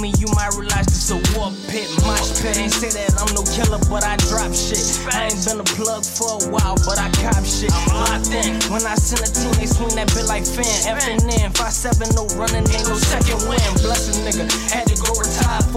me, you might realize this a war pit, mosh pit. Ain't say that I'm no killer, but I drop shit. I ain't been a plug for a while, but I cop shit. Locked in. When I send a team, they swing that bit like fan. Effing in. 5-7, no running, ain't no second win. Bless a nigga. Had to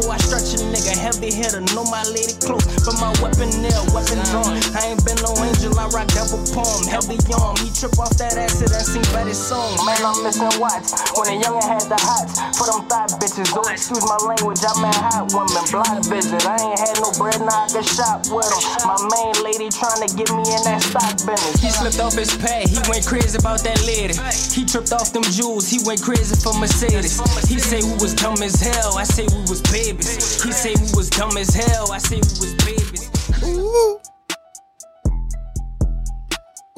before I stretch a nigga. Heavy hitter, know my lady close, but my weapon near, weapon drawn. I ain't been no angel, I rock double palm. Heavy arm, he trip off that acid and sing better song. Man, I'm missing watch. When a youngin' had the hots for them thigh bitches. Oh, excuse my language, I'm meant hot women. Block visit. I ain't had no bread, now I can shop with them. My main lady trying to get me in that stock business. He slipped off his pad, he went crazy about that lady. He tripped off them jewels, he went crazy for Mercedes. He say we was dumb as hell, I say we was babies. He say we was dumb as hell, I say we was babies. Ooh.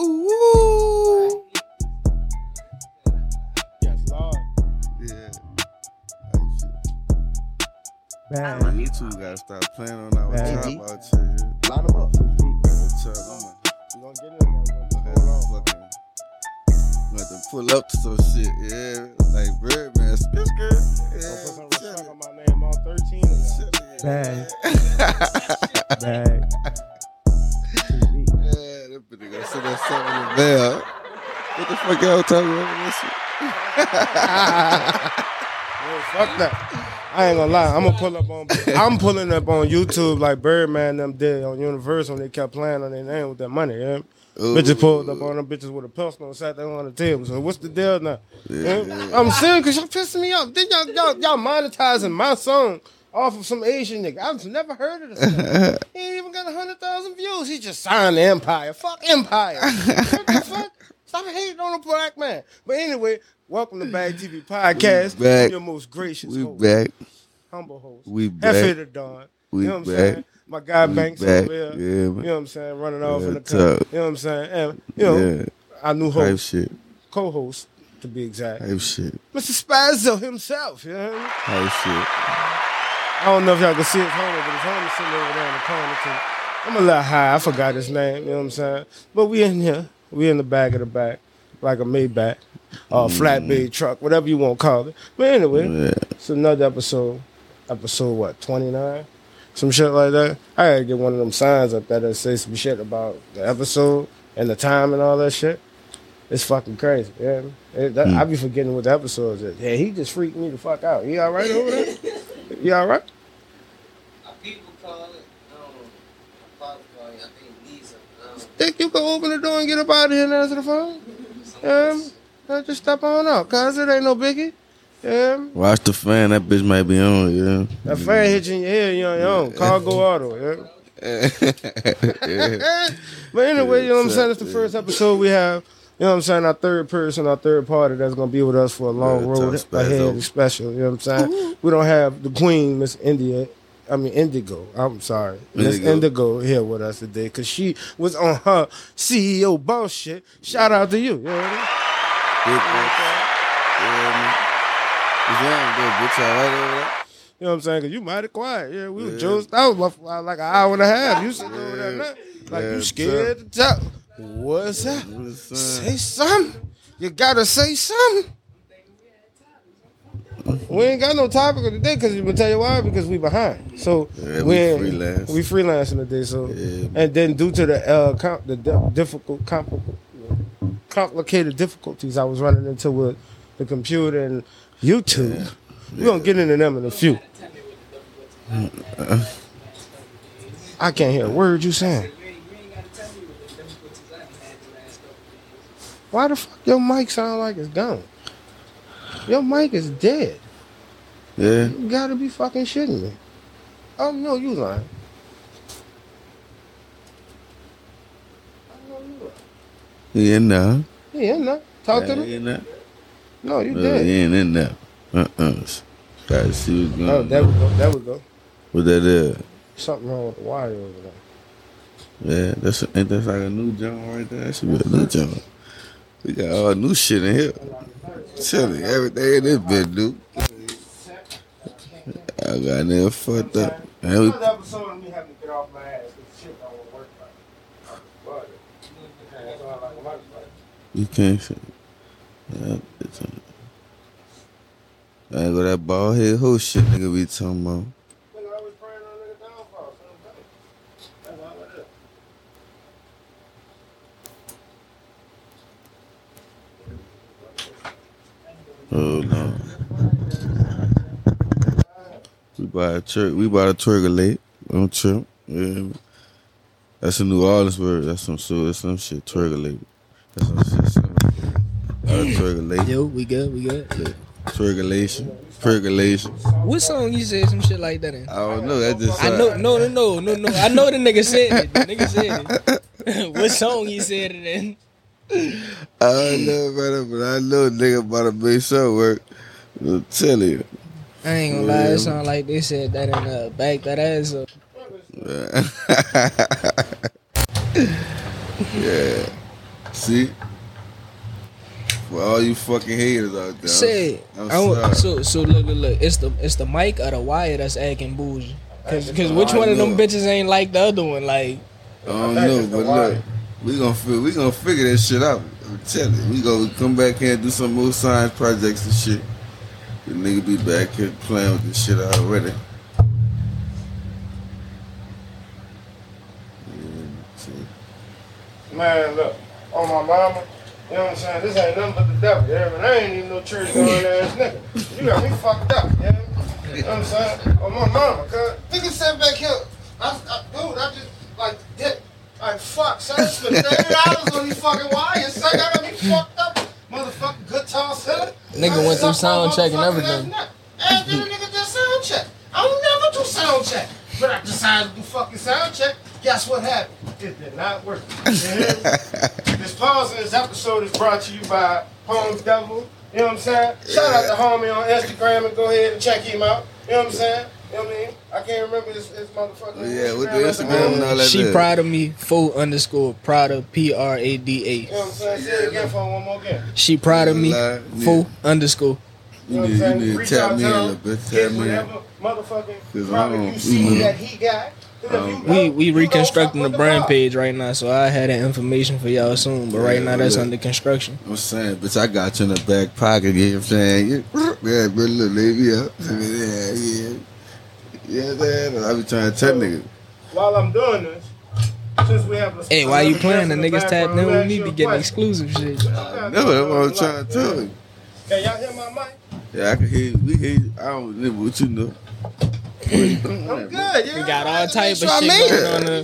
Ooh. Yes, Lord. Yeah. Hey, shit. Me too gotta stop playing on our Bad. top out here. Line them up. Real talk, I'ma get into that. have Hold on. to fucking I'm gonna pull up to some shit, yeah. Like Birdman, skit skirt. Gonna put Yeah, all 13 of y'all. tell it. Bag. Bag. Yeah, that bitch gonna send that song in the mail. What the fuck y'all talking about this shit? Yeah, fuck that. I ain't gonna lie. I'm gonna pull up on. I'm pulling up on YouTube like Birdman them did on Universal. They kept playing on their name with that money. Yeah? Ooh. Bitches pulled up on them bitches with a pistol and sat there on the table. So what's the deal now? Yeah? I'm saying because y'all pissing me off. Then y'all, y'all y'all monetizing my song off of some Asian nigga. I've never heard of this. he ain't even got a hundred thousand views. He just signed the Empire. Fuck Empire. what the fuck? Stop hating on a black man. But anyway, welcome to Bag TV Podcast. We back. I'm your most gracious We host, back. humble host. We back. the Dawn. We you know what I'm saying? My guy We Banks back. over there. Yeah, You know what I'm saying? Running off in the car. You know what I'm saying? And, you know, Yeah. our new Type host, shit. co-host, to be exact. Type shit. Mr. Spazzo himself, you know what I mean? Type shit. I don't know if y'all can see his homie, but his homie sitting over there in the corner too. I'm a little high. I forgot his name. You know what I'm saying? But we in here. We in the back of the back, like a Maybach, or a flatbed truck, whatever you want to call it. But anyway, Yeah. it's another episode. Episode what? 29. Some shit like that. I gotta get one of them signs up there that say some shit about the episode and the time and all that shit. It's fucking crazy. Yeah, It- that- I be forgetting what the episode is. Yeah, he just freaked me the fuck out. You all right over there? You all right? People call it, I don't know, father call it, I think Lisa. Um, Think you can open the door and get up out of here and answer the phone? Um, uh, just step on out, cause it ain't no biggie. Um, Watch the fan. That bitch might be on. Yeah. that fan hit you in your head, you on your own. Cargo auto. Yeah. yeah. But anyway, you know what I'm saying? It's the first episode we have. You know what I'm saying? Our third person, our third party that's gonna be with us for a long Yeah, road ahead, special. You know what I'm saying? We don't have the queen, Miss India. I mean Indigo. I'm sorry, Miss Indigo. Indigo here with us today because she was on her CEO bullshit. Shout out to you. You know what I mean? Big bitch. Yeah, man. What's wrong, big bitch? All right over there? You know what I'm saying? Cause you mighty quiet. Yeah, we Yeah. was just out was like an hour and a half. You sitting over there, Yeah. man, like Yeah, you scared to talk. What's up? What's? Say something. You gotta say something. We ain't got no topic of the day because you gonna tell you why because we behind. So Yeah, we freelance. We freelancing today. So Yeah. and then due to the uh com- the difficult compli- complicated difficulties I was running into with the computer and YouTube, We're gonna get into them in a few. I can't hear a word you saying. Why the fuck your mic sound like it's gone? Your mic is dead. Yeah. You gotta be fucking shitting me. Oh no, you lying. He in there. Yeah, no. Talk to Yeah, them. he in there. No, you No, dead. he ain't in there. Uh-uh. Gotta see what's oh, going Oh, on. there we go. There we go. What that is? Something wrong with the wire over there. Yeah, that's ain't that like a new joint right there? That should be a new joint. We got all new shit in here. Tell you, everything in this bitch, dude. I got there fucked up. And we, Another episode of me having to get off my ass because shit don't work right. That's all I like about it. You can't say. A, I ain't go that bald head hoe shit nigga be talking about. Nigga always praying on nigga downfall. so I'm telling you. That's all it is. Oh no. We buy a twerk. We bought a twerker late. Don't trip. Yeah. That's a New Orleans word. That's some so that's some shit. Twerker late. That's. Some, uh, twerker. Yo, we good, we good. Twerkulation. Percolation. What song you said some shit like that in? I don't know. That just I know, no, no, no, no, no. I know the nigga said it. The nigga said it. what song he said it in? I don't know about it, but I know nigga about to make some work. I'll tell you. I ain't gonna lie, it sound like they said that in uh, back that ass up. yeah. See? For all you fucking haters out there. Say, I'm, I I'm want- sorry. so so look look look. It's the it's the mic or the wire that's acting bougie. Cause, Cause which one of them bitches ain't like the other one? Like I don't know, but look, we gonna fi- we gonna figure that shit out. I'm telling you, we gonna come back here and do some more science projects and shit. The nigga be back here playing with this shit already. See. Man, look, on my mama, you know what I'm saying? This ain't nothing but the devil, yeah? And I ain't even no church going ass nigga. You got me fucked up, yeah? You know what I'm saying? On my mama, cuz. Nigga sat back here. I, I, dude, I just, like, did. Like, fuck, son. I spent $30 on these fucking wires, son. Y'all got me fucked up. Motherfucking guitar seller. Nigga went through sound check and everything. And then the nigga did sound check. I don't never do sound check. But I decided to do fucking sound check. Guess what happened? It did not work. You hear me? this pause in this episode is brought to you by Homes Devil. You know what I'm saying? Shout out to homie on Instagram and go ahead and check him out. You know what I'm saying? You know what I mean? I can't remember his, his motherfucking Oh, yeah, with the Instagram and all that. she there. proud of me. Full underscore proud of P R A D You know what I'm saying? Say it again for one more again. She proud of me. Full yeah. underscore. You You know need, you need to Reach tap me to in a little bit. Get Tap me in. whatever motherfucking 'Cause product you see mhm. that he got. 'Cause if you We we reconstructing the brand page right now, so I had that information for y'all soon. But right Yeah, now that's yeah. under construction. I'm saying, bitch, I got you in the back pocket. You know what I'm saying? Yeah, but look, leave me up. Yeah, yeah. Yeah, man. I be trying to tell niggas. While I'm doing this, since we have a Hey, why you playing? The guest niggas tapped background, in let with me me ask be getting exclusive shit. No, that's what I'm trying to tell you. Can y'all hear my mic? Yeah, I can hear you. We hear you. I don't know what you know. I'm good. We got all type of That's what I shit going on. there.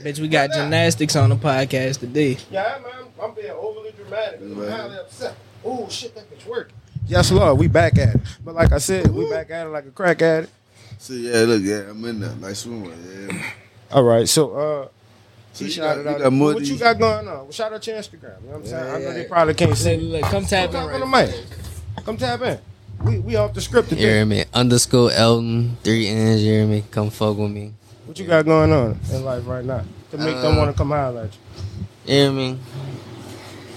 Bitch, we got gymnastics on the podcast today. Yeah, man, I'm being overly dramatic. I'm highly upset. Oh shit, that bitch working. Yes, Lord, we back at it. But like I said, we back at it like a crack at it. See, yeah, look, yeah, I'm in there. Nice swimwear, yeah. All right, so uh, So you shouted got- you out. got more what you got going on? Well, shout out your Instagram. You know what I'm saying? I know Yeah, they probably can't see. look, come tap in Come on the right. mic. Come tap in. We we off the script You today. hear me? Underscore Elton, three N's, you hear me? Come fuck with me. What you got going on in life right now to make them Uh, want to come holler at you? You hear me?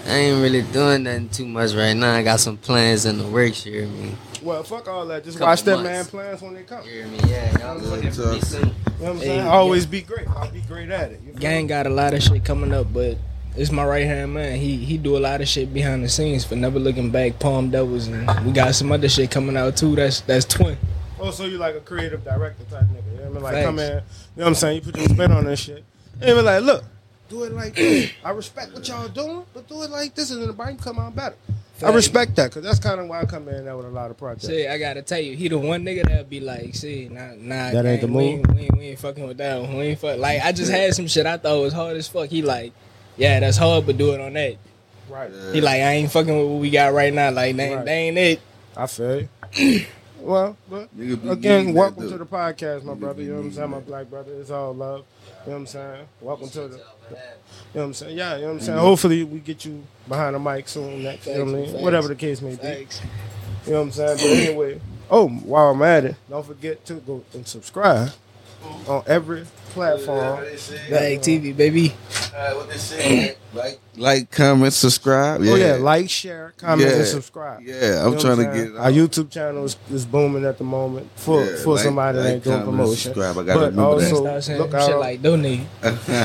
I ain't really doing nothing too much right now. I got some plans in the works, you hear me? Well, fuck all that. Just Couple watch that months. man plans when they come. You You hear me? Yeah, y'all looking for me soon. know what I'm saying? Hey, Always be great. I'll be great at it. You Gang got a lot of shit coming up, but it's my right hand man. He he do a lot of shit behind the scenes for never looking back. Palm Devils, and we got some other shit coming out too. That's that's twin. Oh, so you like a creative director type nigga. You know what I mean? Like, Facts. come in, you know what I'm saying? You put your spin on this shit. And be like, look, do it like this. I respect what y'all doing, but do it like this, and then the bike come out better. I respect that, because that's kind of why I come in there with a lot of projects. See, I gotta tell you, he the one nigga that be like, see, nah, nah, That ain't gang, the we move? ain't, we, ain't, we ain't fucking with that one. We ain't fuck. Like, I just had some shit I thought was hard as fuck. He like, yeah, that's hard, but do it on that. Right. He like, I ain't fucking with what we got right now. Like, that, ain't- Right. that ain't it. I feel you. well, but again, welcome to the podcast, my brother. You know what I'm saying? My black brother. It's all love. You know what I'm saying? Welcome to the. You know what I'm saying? Yeah, you know what I'm saying? Hopefully we get you behind the mic soon next. You know what I mean? Whatever the case may be. You know what I'm saying? But anyway, oh, while I'm at it, don't forget to go and subscribe on every platform. Bag TV, baby. what they say? Like, like, comment, subscribe. Oh yeah, like, share, comment, Yeah. and subscribe. Yeah, I'm You know trying to get it our YouTube channel is, is booming at the moment for Yeah, for like- somebody that like, ain't doing comment, promotion. subscribe. I gotta But remember that. also Start saying look shit out. like donate.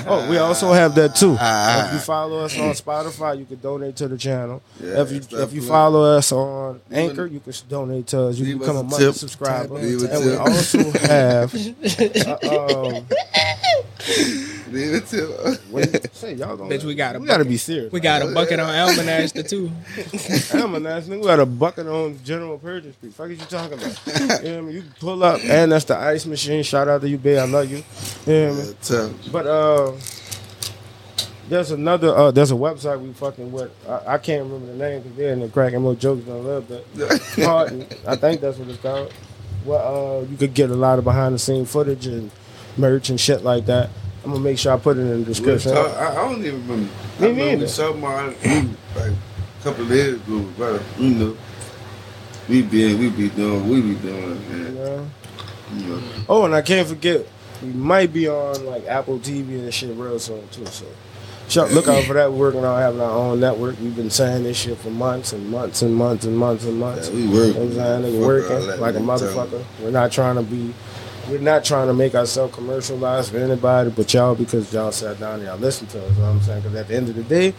oh, we also have that too. Ah. if you follow us on Spotify, you can donate to the channel. Yeah, if you if you playing. follow us on Anchor, you can donate to us. You can become a a monthly tip. subscriber, Leave and we also have. Uh, um, Leave it to wait, say y'all gonna, Bitch, we got a we gotta bucket. be serious. We got a bucket on Almonaster too. I'm a nice nigga. We got a bucket on General Pershing Street. Fuck is you talking about? you know I mean? You pull up, and that's the ice machine. Shout out to you, babe. I love you. You know what I mean? But uh, there's another. Uh, there's a website we fucking with. I, I can't remember the name because they're in the cracking more jokes than little bit. Pardon. I think that's what it's called. Well, uh, you could get a lot of behind the scene footage and merch and shit like that. I'm gonna make sure I put it in the description. talk- I, I don't even remember. Me I remember something like a couple of years ago, but you know, we be we be doing we be doing, You man. know? You know. Oh, and I can't forget, we might be on like Apple TV and shit real soon too. So, Chuck, look out for that. We're working on having our own network. We've been saying this shit for months and months and months and months and months. Yeah, we You work. know I'm saying? Working like a man. Tell 'em. motherfucker. We're not trying to be, we're not trying to make ourselves commercialized for anybody but y'all because y'all sat down and y'all listened to us. You know what I'm saying? Because at the end of the day,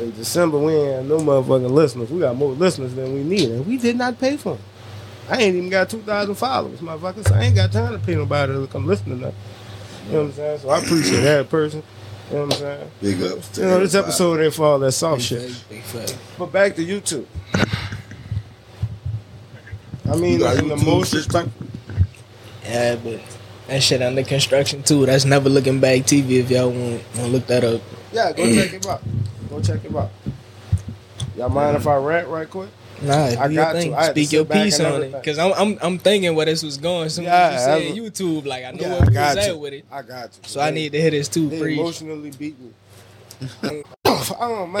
in December, we ain't had no motherfucking listeners. We got more listeners than we need, and we did not pay for them. I ain't even got 2,000 followers, motherfuckers. so I ain't got time to pay nobody to come listen to nothing. You know what I'm saying? So I appreciate that person. You know what I'm saying? Big ups. to You know, this episode ain't for all that soft shit. Big. But back to YouTube. I mean, You got in the YouTube most shit, respectful. Yeah, but that shit under construction too. That's never looking back TV. If y'all want to look that up. Yeah, go check it out. Go check it out. Y'all mind if I rant right quick? Nah, I got to. thing. I had to Speak sit your piece on it, cause I'm I'm I'm thinking where this was going. Soon Yeah, as you said YouTube, like I know Yeah, where I was you. at with it. I got you. So I need to hit this too. They Preach. emotionally beat me. I don't know, man.